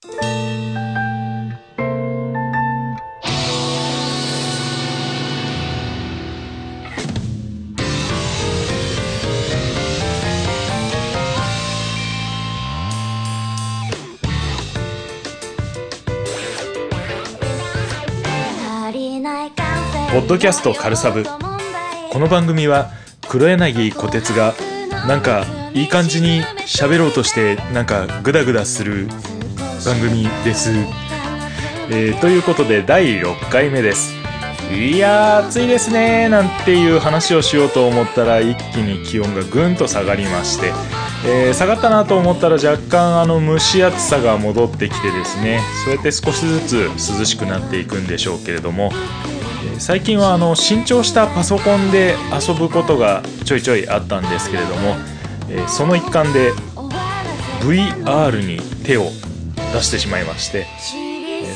ポッドキャストカルサブ。この番組は黒柳小鉄がなんかいい感じに喋ろうとしてなんかグダグダする番組です、えーということで第6回目です。いやー暑いですねなんていう話をしようと思ったら一気に気温がぐんと下がりまして、えー下がったなと思ったら若干あの蒸し暑さが戻ってきてですね。そうやって少しずつ涼しくなっていくんでしょうけれども。最近はあの新調したパソコンで遊ぶことがちょいちょいあったんですけれども、えその一環で VR に手を出してしまいまして、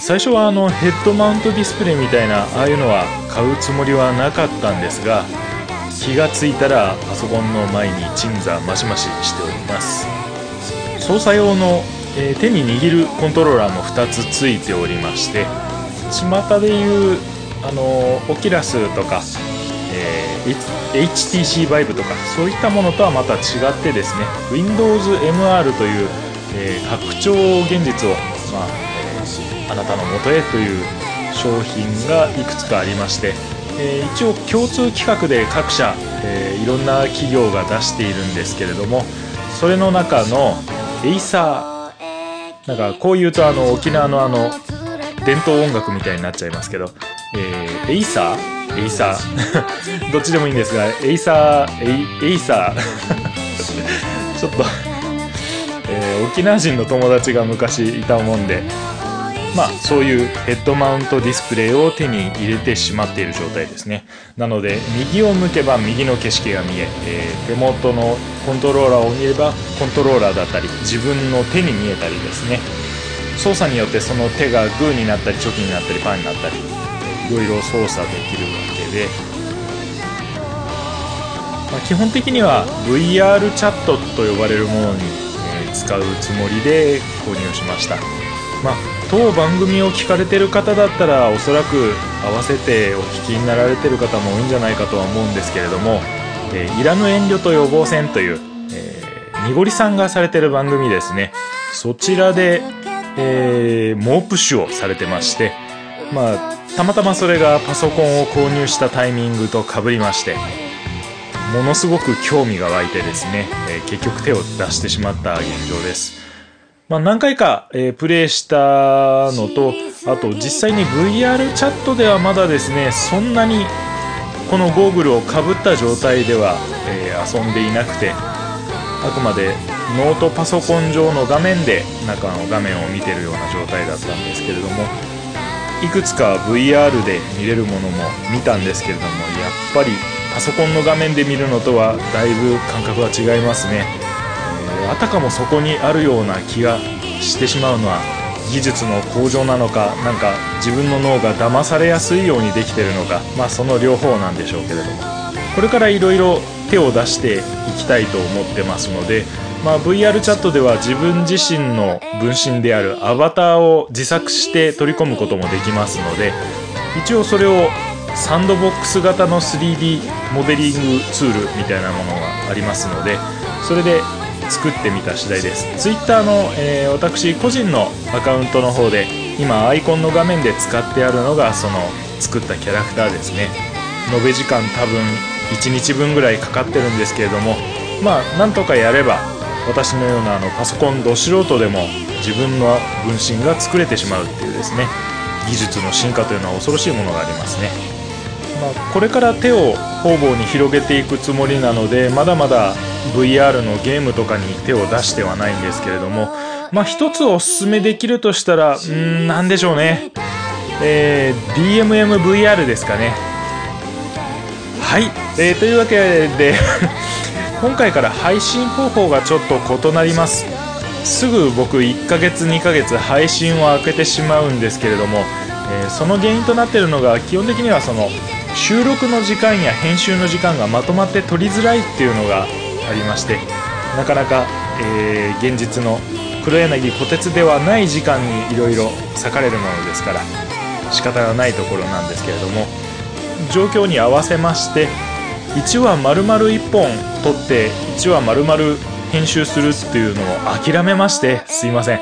最初はあのヘッドマウントディスプレイみたいなああいうのは買うつもりはなかったんですが気がついたらパソコンの前に鎮座マシマシしております。操作用の、えー手に握るコントローラーも2つついておりまして巷でいうあのオキラスとか、えー HTC Vive とかそういったものとはまた違ってですね WindowsMR という、えー拡張現実を、まあえーあなたの元へという商品がいくつかありまして、えー一応共通規格で各社、えーいろんな企業が出しているんですけれどもそれの中のエイサーなんかこう言うとあの沖縄のあの伝統音楽みたいになっちゃいますけど、えーエイサーエイサーどっちでもいいんですがエイサーエイエイサーちょっと、えー沖縄人の友達が昔いたもんでまあそういうヘッドマウントディスプレイを手に入れてしまっている状態ですね。なので右を向けば右の景色が見ええー手元のコントローラーを見ればコントローラーだったり自分の手に見えたりですね。操作によってその手がグーになったりチョキになったりパーになったりいろいろ操作できるわけで、まあ、基本的には VR チャットと呼ばれるものに、使うつもりで購入しました。まあ当番組を聞かれてる方だったらおそらく合わせてお聞きになられてる方も多いんじゃないかとは思うんですけれども「えーいらぬ遠慮と予防線」という、えー、にごりさんがされてる番組ですね。そちらで、えー猛プッシュをされてましてまあたまたまそれがパソコンを購入したタイミングとかぶりましてものすごく興味が湧いてですね、えー結局手を出してしまった現状です。まあ、何回か、えープレイしたのと、あと実際に VR チャットではまだですね、そんなにこのゴーグルをかぶった状態では、えー遊んでいなくて、あくまでノートパソコン上の画面で中の画面を見てるような状態だったんですけれども、いくつか VR で見れるものも見たんですけれどもやっぱりパソコンの画面で見るのとはだいぶ感覚は違いますね、えーあたかもそこにあるような気がしてしまうのは技術の向上なのかなんか自分の脳が騙されやすいようにできてるのかまあその両方なんでしょうけれども。これからいろいろ手を出していきたいと思ってますので、まあ、VR チャットでは自分自身の分身であるアバターを自作して取り込むこともできますので一応それをサンドボックス型の 3D モデリングツールみたいなものがありますのでそれで作ってみた次第です。Twitter の、えー私個人のアカウントの方で今アイコンの画面で使ってあるのがその作ったキャラクターですね。延べ時間多分1日分ぐらいかかってるんですけれどもまあなんとかやれば私のようなあのパソコンど素人でも自分の分身が作れてしまうっていうですね技術の進化というのは恐ろしいものがありますね、まあ、これから手を方々に広げていくつもりなのでまだまだ VR のゲームとかに手を出してはないんですけれどもまあ一つおすすめできるとしたらうんなんでしょうね。えー DMMVR ですかね。はい、えーというわけで 今回から配信方法がちょっと異なります。すぐ僕1ヶ月2ヶ月配信を開けてしまうんですけれども、えーその原因となっているのが基本的にはその収録の時間や編集の時間がまとまって取りづらいっていうのがありましてなかなか、えー現実の黒柳小鉄ではない時間にいろいろ割かれるものですから仕方がないところなんですけれども状況に合わせまして1話丸々1本撮って1話丸々編集するっていうのを諦めましてすいません、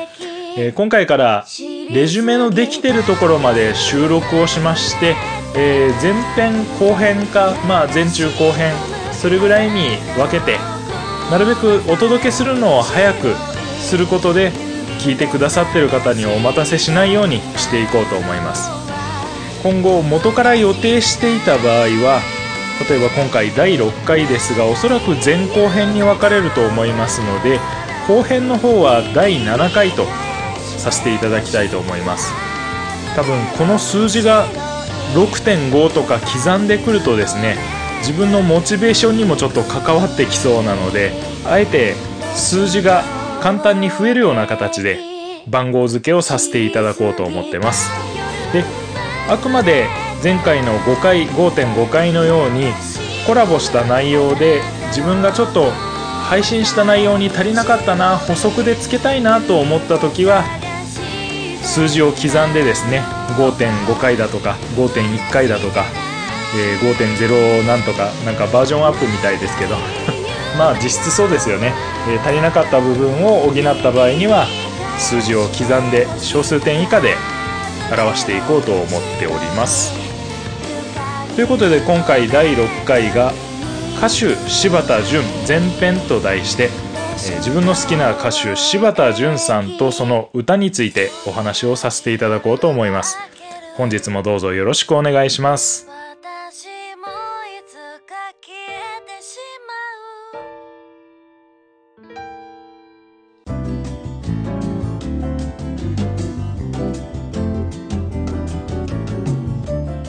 えー、今回からレジュメのできてるところまで収録をしまして、えー、前編後編かまあ前中後編それぐらいに分けてなるべくお届けするのを早くすることで聞いてくださってる方にお待たせしないようにしていこうと思います。今後元から予定していた場合は例えば今回第6回ですがおそらく前後編に分かれると思いますので後編の方は第7回とさせていただきたいと思います。多分この数字が6.5とか刻んでくるとですね自分のモチベーションにもちょっと関わってきそうなのであえて数字が簡単に増えるような形で番号付けをさせていただこうと思ってます。であくまで前回の5回5.5回のようにコラボした内容で自分がちょっと配信した内容に足りなかったな補足でつけたいなと思った時は数字を刻んでですね5.5回だとか5.1回だとか、えー、5.0なんとかなんかバージョンアップみたいですけど まあ実質そうですよね、えー、足りなかった部分を補った場合には数字を刻んで小数点以下で表していこうと思っております。ということで今回第6回が歌手柴田純前編と題して、えー、自分の好きな歌手柴田純さんとその歌についてお話をさせていただこうと思います。本日もどうぞよろしくお願いします。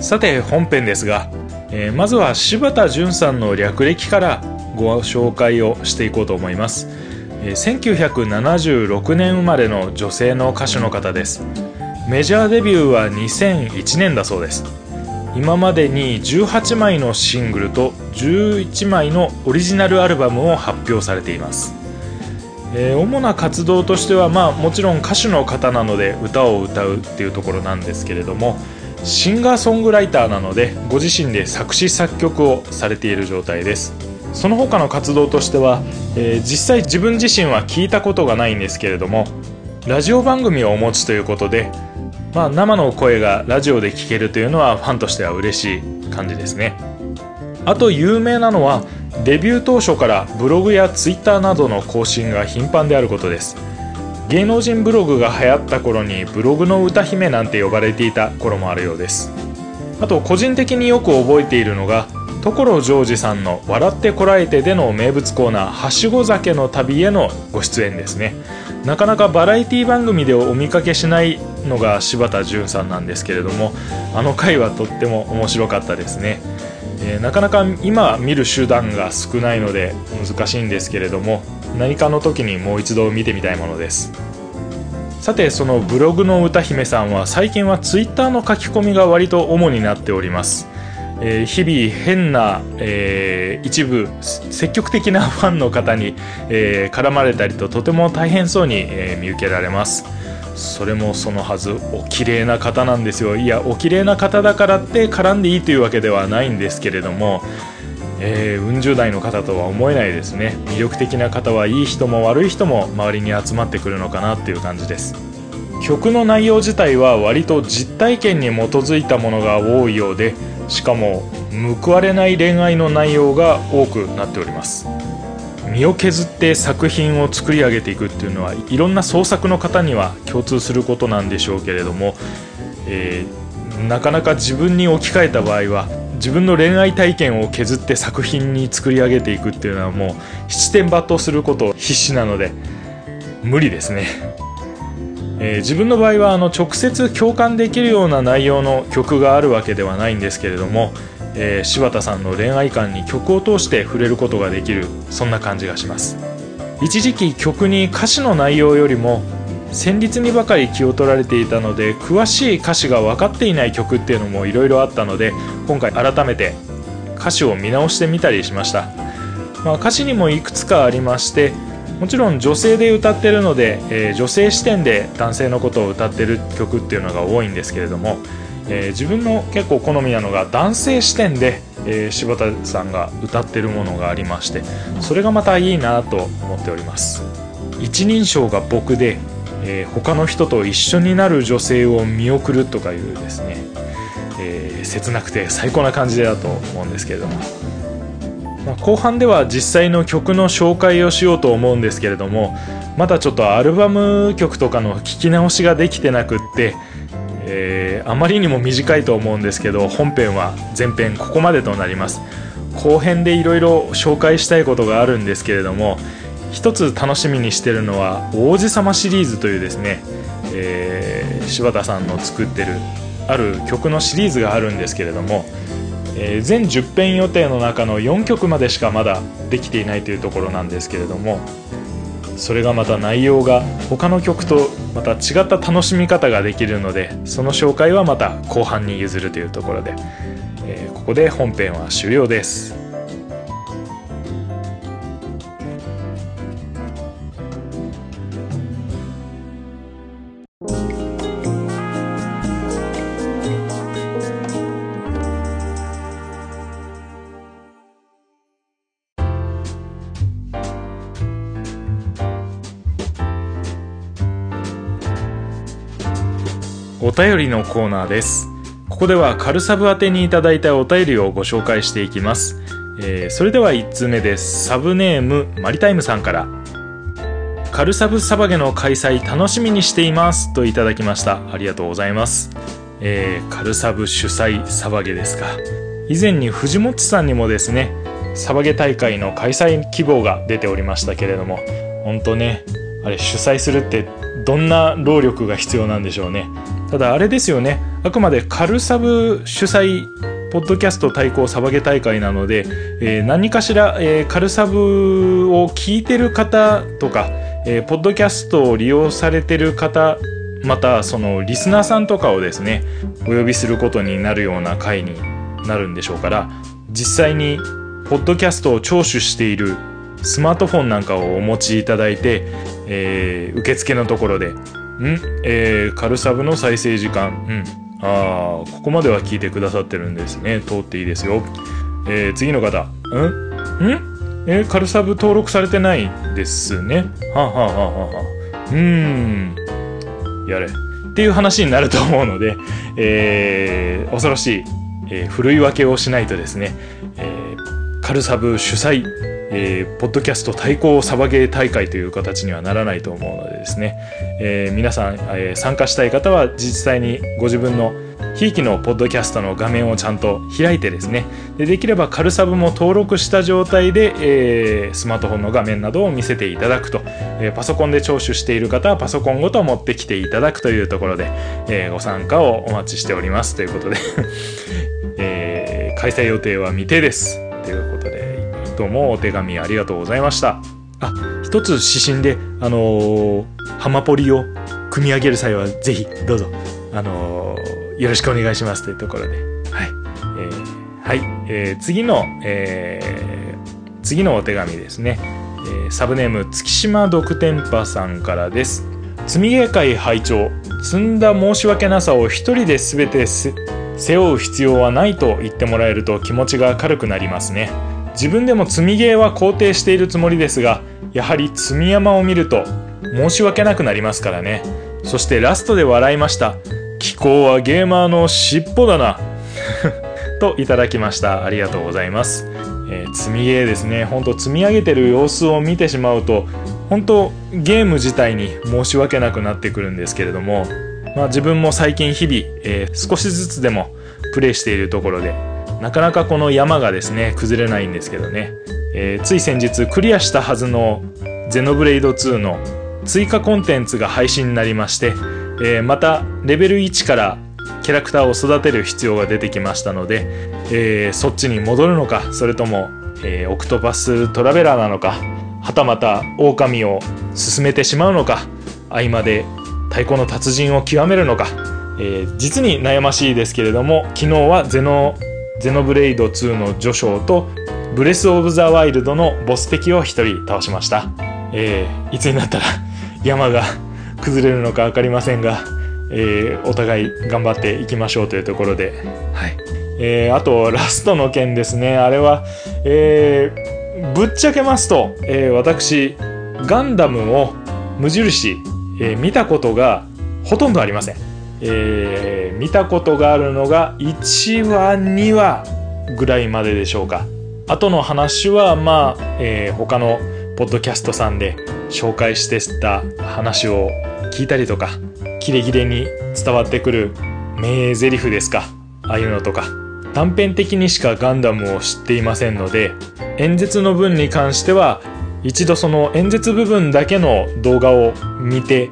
さて本編ですが、えー、まずは柴田純さんの略歴からご紹介をしていこうと思います、1976年生まれの女性の歌手の方です。メジャーデビューは2001年だそうです。今までに18枚のシングルと11枚のオリジナルアルバムを発表されています、えー、主な活動としてはまあもちろん歌手の方なので歌を歌うっていうところなんですけれどもシンガーソングライターなのでご自身で作詞作曲をされている状態です。その他の活動としては、えー、実際自分自身は聞いたことがないんですけれどもラジオ番組をお持ちということで、まあ、生の声がラジオで聞けるというのはファンとしては嬉しい感じですね。あと有名なのはデビュー当初からブログやツイッターなどの更新が頻繁であることです。芸能人ブログが流行った頃にブログの歌姫なんて呼ばれていた頃もあるようです。あと個人的によく覚えているのが所ジョージさんの「笑ってこらえて」での名物コーナー「はしご酒の旅」へのご出演ですね。なかなかバラエティ番組でお見かけしないのが柴田純さんなんですけれどもあの回はとっても面白かったですね、えー、なかなか今見る手段が少ないので難しいんですけれども何かの時にもう一度見てみたいものです。さてそのブログの歌姫さんは最近はツイッターの書き込みが割と主になっております、え、日々変な、えー、一部積極的な ファンの方に、えー、絡まれたりととても大変そうに、え見受けられます。それもそのはずお綺麗な方なんですよ。いやお綺麗な方だからって絡んでいいというわけではないんですけれどもえー、うん十代の方とは思えないですね。魅力的な方はいい人も悪い人も周りに集まってくるのかなっていう感じです。曲の内容自体は割と実体験に基づいたものが多いようでしかも報われない恋愛の内容が多くなっております。身を削って作品を作り上げていくっていうのはいろんな創作の方には共通することなんでしょうけれども、えー、なかなか自分に置き換えた場合は自分の恋愛体験を削って作品に作り上げていくっていうのはもう七点抜刀すること必死なので無理ですね、えー、自分の場合はあの直接共感できるような内容の曲があるわけではないんですけれども、えー、柴田さんの恋愛観に曲を通して触れることができるそんな感じがします。一時期曲に歌詞の内容よりも旋律にばかり気を取られていたので詳しい歌詞が分かっていない曲っていうのもいろいろあったので今回改めて歌詞を見直してみたりしました、まあ、歌詞にもいくつかありましてもちろん女性で歌ってるので、えー、女性視点で男性のことを歌ってる曲っていうのが多いんですけれども、えー、自分の結構好みなのが男性視点で、えー、柴田さんが歌ってるものがありましてそれがまたいいなと思っております。一人称が僕で、えー、他の人と一緒になる女性を見送るとかいうですね、え、切なくて最高な感じだと思うんですけれども。まあ、後半では実際の曲の紹介をしようと思うんですけれどもまだちょっとアルバム曲とかの聞き直しができてなくって、えー、あまりにも短いと思うんですけど本編は前編ここまでとなります。後編でいろいろ紹介したいことがあるんですけれども一つ楽しみにしてるのは王子様シリーズというですね、えー、柴田さんの作ってるある曲のシリーズがあるんですけれどもえー、全10編予定の中の4曲までしかまだできていないというところなんですけれどもそれがまた内容が他の曲とまた違った楽しみ方ができるのでその紹介はまた後半に譲るというところで、えー、ここで本編は終了です。お便りのコーナーです。ここではカルサブ宛てにいただいたお便りをご紹介していきます、えー、それでは1通目です。サブネームマリタイムさんから。カルサブサバゲの開催楽しみにしています。といただきました。ありがとうございます、えー、カルサブ主催サバゲですか。以前に藤本さんにもですねサバゲ大会の開催希望が出ておりましたけれども本当ねあれ主催するってどんな労力が必要なんでしょうね。ただあれですよね。あくまでカルサブ主催ポッドキャスト対抗サバゲ大会なので、えー、何かしら、えー、カルサブを聞いてる方とか、えー、ポッドキャストを利用されてる方またそのリスナーさんとかをですねお呼びすることになるような回になるんでしょうから実際にポッドキャストを聴取しているスマートフォンなんかをお持ちいただいて、えー、受付のところでん？えー、カルサブの再生時間。うん。ああ、ここまでは聞いてくださってるんですね。通っていいですよ。えー、次の方。ん？ん？えー、カルサブ登録されてないですね。はあ、はあはあはあ、うーん。やれ。っていう話になると思うので、えー、恐ろしい、えー、ふるい分けをしないとですね、カルサブ主催えー、ポッドキャスト対抗サバゲー大会という形にはならないと思うのでですね、えー、皆さん、えー、参加したい方は実際にご自分のひいきのポッドキャストの画面をちゃんと開いてですね。でできればカルサブも登録した状態で、えー、スマートフォンの画面などを見せていただくと、えー、パソコンで聴取している方はパソコンごと持ってきていただくというところで、えー、ご参加をお待ちしておりますということで えー、開催予定は未定です。でどうもお手紙ありがとうございました。あ、一つ指針で、あのー、ハマポリを組み上げる際はぜひどうぞ、あのー、よろしくお願いしますというところで。はい。えー、はい。えー、次の、えー、次のお手紙ですね。えー、サブネーム月島独天パさんからです。積み毛会拝聴積んだ申し訳なさを一人で全て背負う必要はないと言ってもらえると気持ちが軽くなりますね。自分でも積みゲーは肯定しているつもりですがやはり積み山を見ると申し訳なくなりますからね。そしてラストで笑いました。気候はゲーマーの尻尾だな。といただきました。ありがとうございます、えー、積みゲーですね。ほんと積み上げてる様子を見てしまうと本当ゲーム自体に申し訳なくなってくるんですけれどもまあ、自分も最近日々、えー、少しずつでもプレイしているところでなかなかこの山がですね崩れないんですけどね、えー、つい先日クリアしたはずのゼノブレイド2の追加コンテンツが配信になりまして、えー、またレベル1からキャラクターを育てる必要が出てきましたので、えー、そっちに戻るのかそれとも、えー、オクトパストラベラーなのかはたまた狼を進めてしまうのか合間で太鼓の達人を極めるのか、えー、実に悩ましいですけれども昨日はゼノゼノブレイド2の序章とブレス・オブ・ザ・ワイルドのボス敵を1人倒しました、えー、いつになったら山が崩れるのか分かりませんが、えー、お互い頑張っていきましょうというところで、はい。えー、あとラストの件ですね。あれは、えー、ぶっちゃけますと、えー、私ガンダムを無印、えー、見たことがほとんどありません、えー、見たことがあるのが1話2話ぐらいまででしょうか。後の話はまあ、えー、他のポッドキャストさんで紹介してた話を聞いたりとかキレキレに伝わってくる名台詞ですか。ああいうのとか。短編的にしかガンダムを知っていませんので演説の分に関しては一度その演説部分だけの動画を見て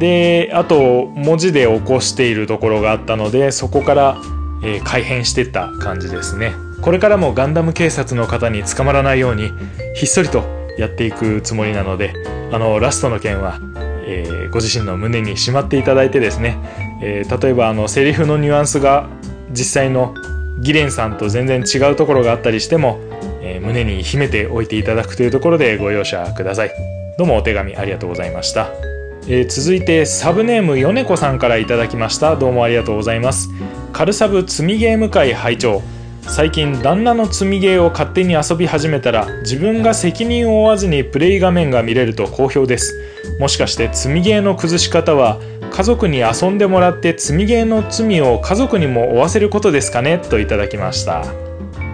であと文字で起こしているところがあったのでそこから、えー、改変してった感じですね。これからもガンダム警察の方に捕まらないようにひっそりとやっていくつもりなのであのラストの件は、えー、ご自身の胸にしまっていただいてですね、えー、例えばあのセリフのニュアンスが実際のギレンさんと全然違うところがあったりしても、えー、胸に秘めておいていただくというところでご容赦ください。どうもお手紙ありがとうございました、えー、続いてサブネームヨネコさんからいただきました。どうもありがとうございます。カルサブ積みゲーム会拝聴最近旦那の積みゲーを勝手に遊び始めたら自分が責任を負わずにプレイ画面が見れると好評です。もしかして積みゲーの崩し方は家族に遊んでもらって積みゲーの罪を家族にも負わせることですかね？といただきました。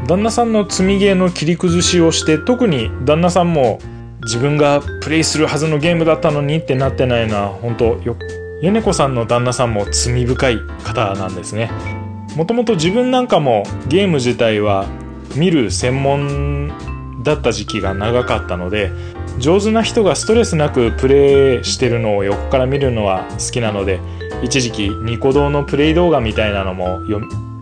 旦那さんの積みゲーの切り崩しをして特に旦那さんも自分がプレイするはずのゲームだったのにってなってないのは本当よ米子さんの旦那さんも罪深い方なんですね。もともと自分なんかもゲーム自体は見る専門だった時期が長かったので上手な人がストレスなくプレイしてるのを横から見るのは好きなので一時期ニコ動のプレイ動画みたいなのも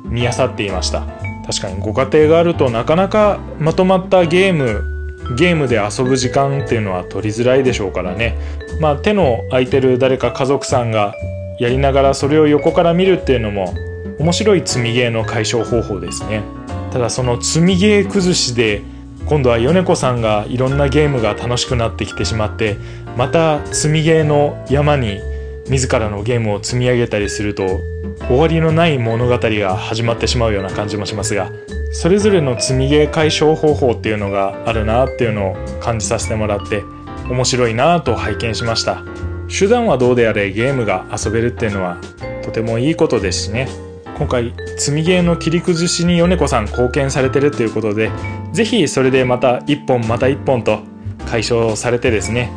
見漁っていました。確かにご家庭があるとなかなかまとまったゲームゲームで遊ぶ時間っていうのは取りづらいでしょうからね。まあ手の空いてる誰か家族さんがやりながらそれを横から見るっていうのも面白い積みゲーの解消方法ですね。ただその積みゲー崩しで今度は米子さんがいろんなゲームが楽しくなってきてしまってまた積みゲーの山に自らのゲームを積み上げたりすると終わりのない物語が始まってしまうような感じもしますがそれぞれの積みゲー解消方法っていうのがあるなっていうのを感じさせてもらって面白いなと拝見しました。手段はどうであれゲームが遊べるっていうのはとてもいいことですしね。今回積みゲーの切り崩しに米子さん貢献されてるということでぜひそれでまた一本また一本と解消されてですね。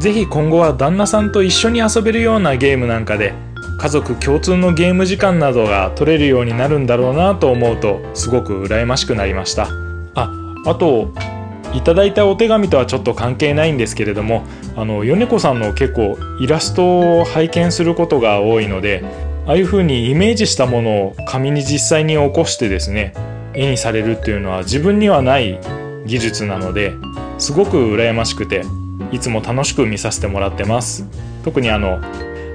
ぜひ今後は旦那さんと一緒に遊べるようなゲームなんかで家族共通のゲーム時間などが取れるようになるんだろうなと思うとすごく羨ましくなりました。ああといただいたお手紙とはちょっと関係ないんですけれどもあの米子さんの結構イラストを拝見することが多いのでああいう風にイメージしたものを紙に実際に起こしてですね絵にされるっていうのは自分にはない技術なのですごく羨ましくていつも楽しく見させてもらってます。特にあの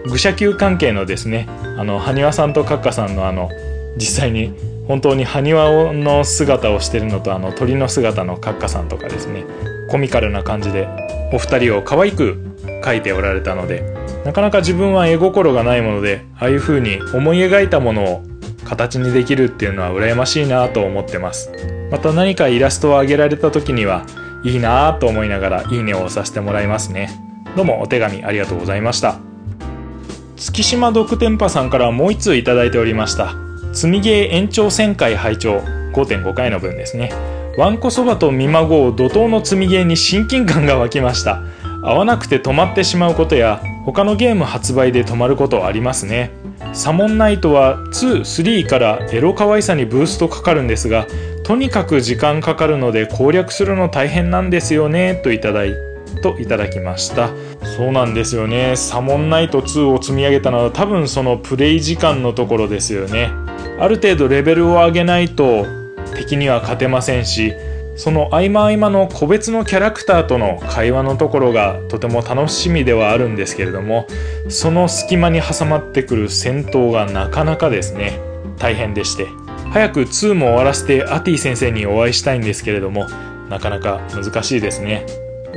愚者級関係のですねあの埴輪さんとカッカさんのあの実際に本当に埴輪の姿をしてるのとあの鳥の姿のカッカさんとかですねコミカルな感じでお二人を可愛く描いておられたのでなかなか自分は絵心がないものでああいう風に思い描いたものを形にできるっていうのは羨ましいなと思ってます。また何かイラストをあげられた時にはいいなと思いながらいいねを押させてもらいますね。どうもお手紙ありがとうございました。月島独天パさんからもう一通いただいておりました。積みゲー延長1000回拝聴。5.5回の分ですね。わんこそばと見まごう怒涛の積みゲーに親近感が湧きました。合わなくて止まってしまうことや他のゲーム発売で止まることありますね。サモンナイトは2、3からエロ可愛さにブーストかかるんですがとにかく時間かかるので攻略するの大変なんですよねといただいといただきました。そうなんですよね。サモンナイト2を積み上げたのは多分そのプレイ時間のところですよね。ある程度レベルを上げないと敵には勝てませんしその合間合間の個別のキャラクターとの会話のところがとても楽しみではあるんですけれどもその隙間に挟まってくる戦闘がなかなかですね。大変でして。早く2も終わらせてアティ先生にお会いしたいんですけれどもなかなか難しいですね。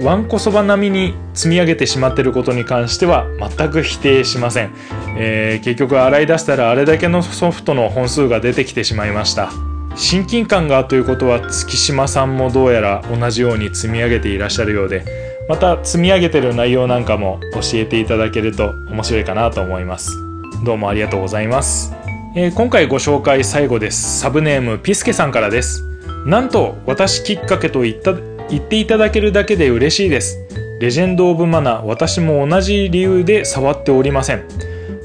わんこそば並みに積み上げてしまっていることに関しては全く否定しません、えー、結局洗い出したらあれだけのソフトの本数が出てきてしまいました。親近感がということは月島さんもどうやら同じように積み上げていらっしゃるようでまた積み上げてる内容なんかも教えていただけると面白いかなと思います。どうもありがとうございます、えー、今回ご紹介最後です。サブネームピスケさんからです。なんと私きっかけと言った言っていただけるだけで嬉しいです。レジェンド・オブ・マナ私も同じ理由で触っておりません。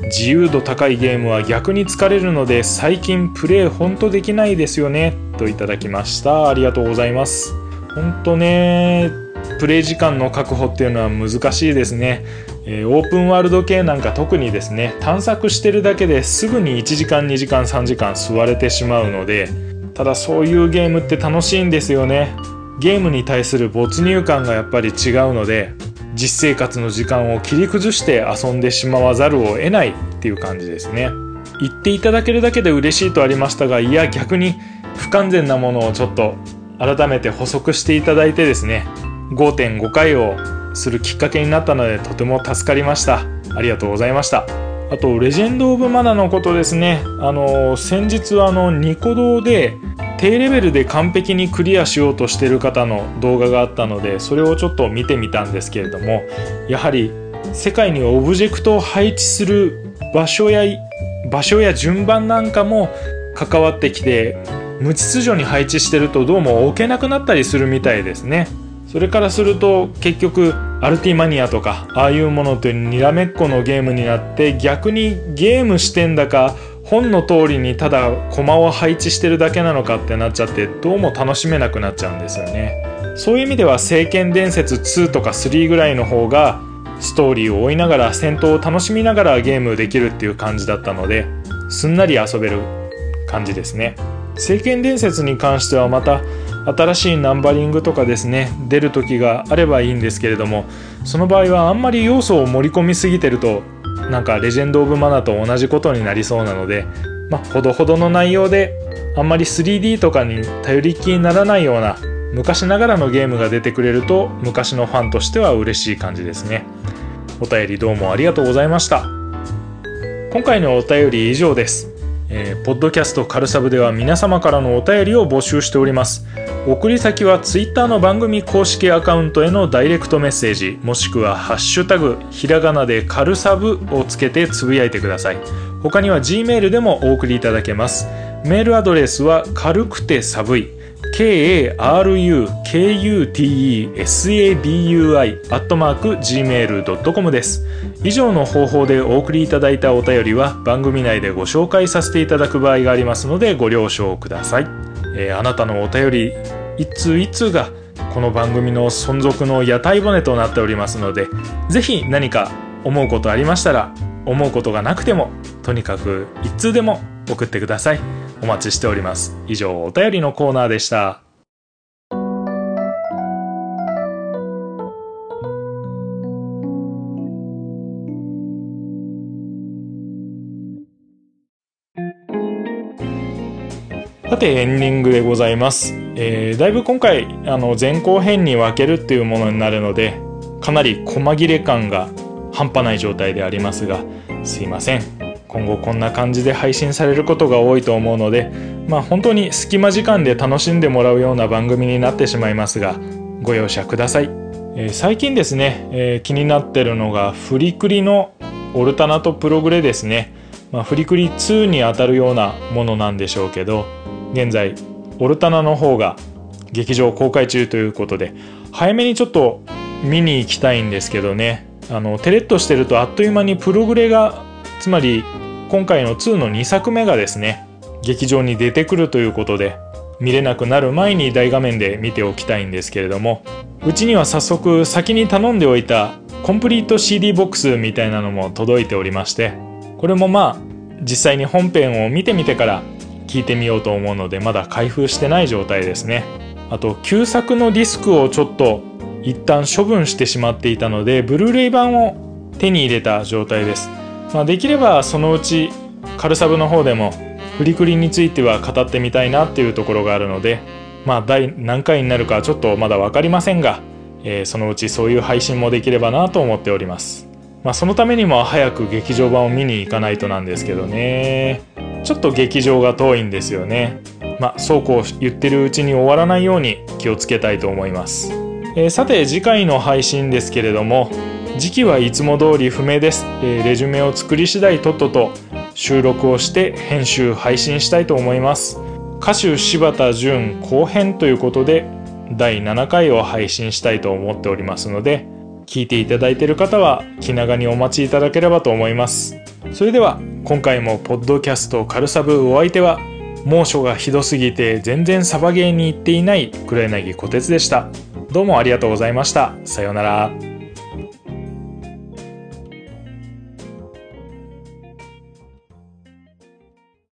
自由度高いゲームは逆に疲れるので最近プレイほんとできないですよね。といただきました。ありがとうございます。ほんとねプレイ時間の確保っていうのは難しいですね、えー、オープンワールド系なんか特にですね探索してるだけですぐに1時間2時間3時間座れてしまうのでただそういうゲームって楽しいんですよね。ゲームに対する没入感がやっぱり違うので実生活の時間を切り崩して遊んでしまわざるを得ないっていう感じですね。言っていただけるだけで嬉しいとありましたがいや逆に不完全なものをちょっと改めて補足していただいてですね5.5回をするきっかけになったのでとても助かりました。ありがとうございました。あとレジェンド・オブ・マナのことですね。あの先日あのニコ動で低レベルで完璧にクリアしようとしてる方の動画があったのでそれをちょっと見てみたんですけれどもやはり世界にオブジェクトを配置する場所や場所や順番なんかも関わってきて無秩序に配置してるとどうも置けなくなったりするみたいですね。それからすると結局アルティマニアとかああいうものというにらめっこのゲームになって逆にゲームしてんだか本の通りにただ駒を配置してるだけなのかってなっちゃってどうも楽しめなくなっちゃうんですよね。そういう意味では「聖剣伝説2」とか3ぐらいの方がストーリーを追いながら戦闘を楽しみながらゲームできるっていう感じだったのですんなり遊べる感じですね。聖剣伝説に関してはまた新しいナンバリングとかですね出る時があればいいんですけれどもその場合はあんまり要素を盛り込みすぎてるとなんかレジェンド・オブ・マナと同じことになりそうなので、まあ、ほどほどの内容であんまり 3D とかに頼りっきりにならないような昔ながらのゲームが出てくれると昔のファンとしては嬉しい感じですね。お便りどうもありがとうございました。今回のお便り以上です。えー、ポッドキャストカルサブでは皆様からのお便りを募集しております。送り先は Twitter の番組公式アカウントへのダイレクトメッセージ。もしくは「ハッシュタグひらがなでカルサブ」をつけてつぶやいてください。他には Gmail でもお送りいただけます。メールアドレスは軽くて寒い karukutesabui.gmail.com です。以上の方法でお送りいただいたお便りは番組内でご紹介させていただく場合がありますのでご了承ください。えー、あなたのお便り一通一通がこの番組の存続の屋台骨となっておりますので、ぜひ何か思うことありましたら、思うことがなくても、とにかく一通でも送ってください。お待ちしております。以上、お便りのコーナーでした。さてエンディングでございます、えー、だいぶ今回あの前後編に分けるっていうものになるのでかなり細切れ感が半端ない状態でありますがすいません今後こんな感じで配信されることが多いと思うのでまあ本当に隙間時間で楽しんでもらうような番組になってしまいますがご容赦ください、えー、最近ですね、えー、気になってるのがフリクリのオルタナトプログレですね、まあ、フリクリ2にあたるようなものなんでしょうけど現在オルタナの方が劇場公開中ということで早めにちょっと見に行きたいんですけどね。あのテレッとしてるとあっという間にプログレがつまり今回の2の2作目がですね劇場に出てくるということで見れなくなる前に大画面で見ておきたいんですけれどもうちには早速先に頼んでおいたコンプリート CD ボックスみたいなのも届いておりましてこれもまあ実際に本編を見てみてから聞いてみようと思うのでまだ開封してない状態ですね。あと旧作のディスクをちょっと一旦処分してしまっていたのでブルーレイ版を手に入れた状態です。まあ、できればそのうちカルサブの方でもフリクリについては語ってみたいなっていうところがあるのでまあ第何回になるかちょっとまだ分かりませんが、えー、そのうちそういう配信もできればなと思っております。まあそのためにも早く劇場版を見に行かないとなんですけどね。ちょっと劇場が遠いんですよね。まあそうこう言ってるうちに終わらないように気をつけたいと思います、えー、さて次回の配信ですけれども時期はいつも通り不明です、えー、レジュメを作り次第とっとと収録をして編集配信したいと思います。歌手柴田純後編ということで第7回を配信したいと思っておりますので聞いていただいている方は気長にお待ちいただければと思います。それでは今回もポッドキャストカルサブお相手は猛暑がひどすぎて全然サバゲーに行っていない黒柳小鉄でした。どうもありがとうございました。さようなら。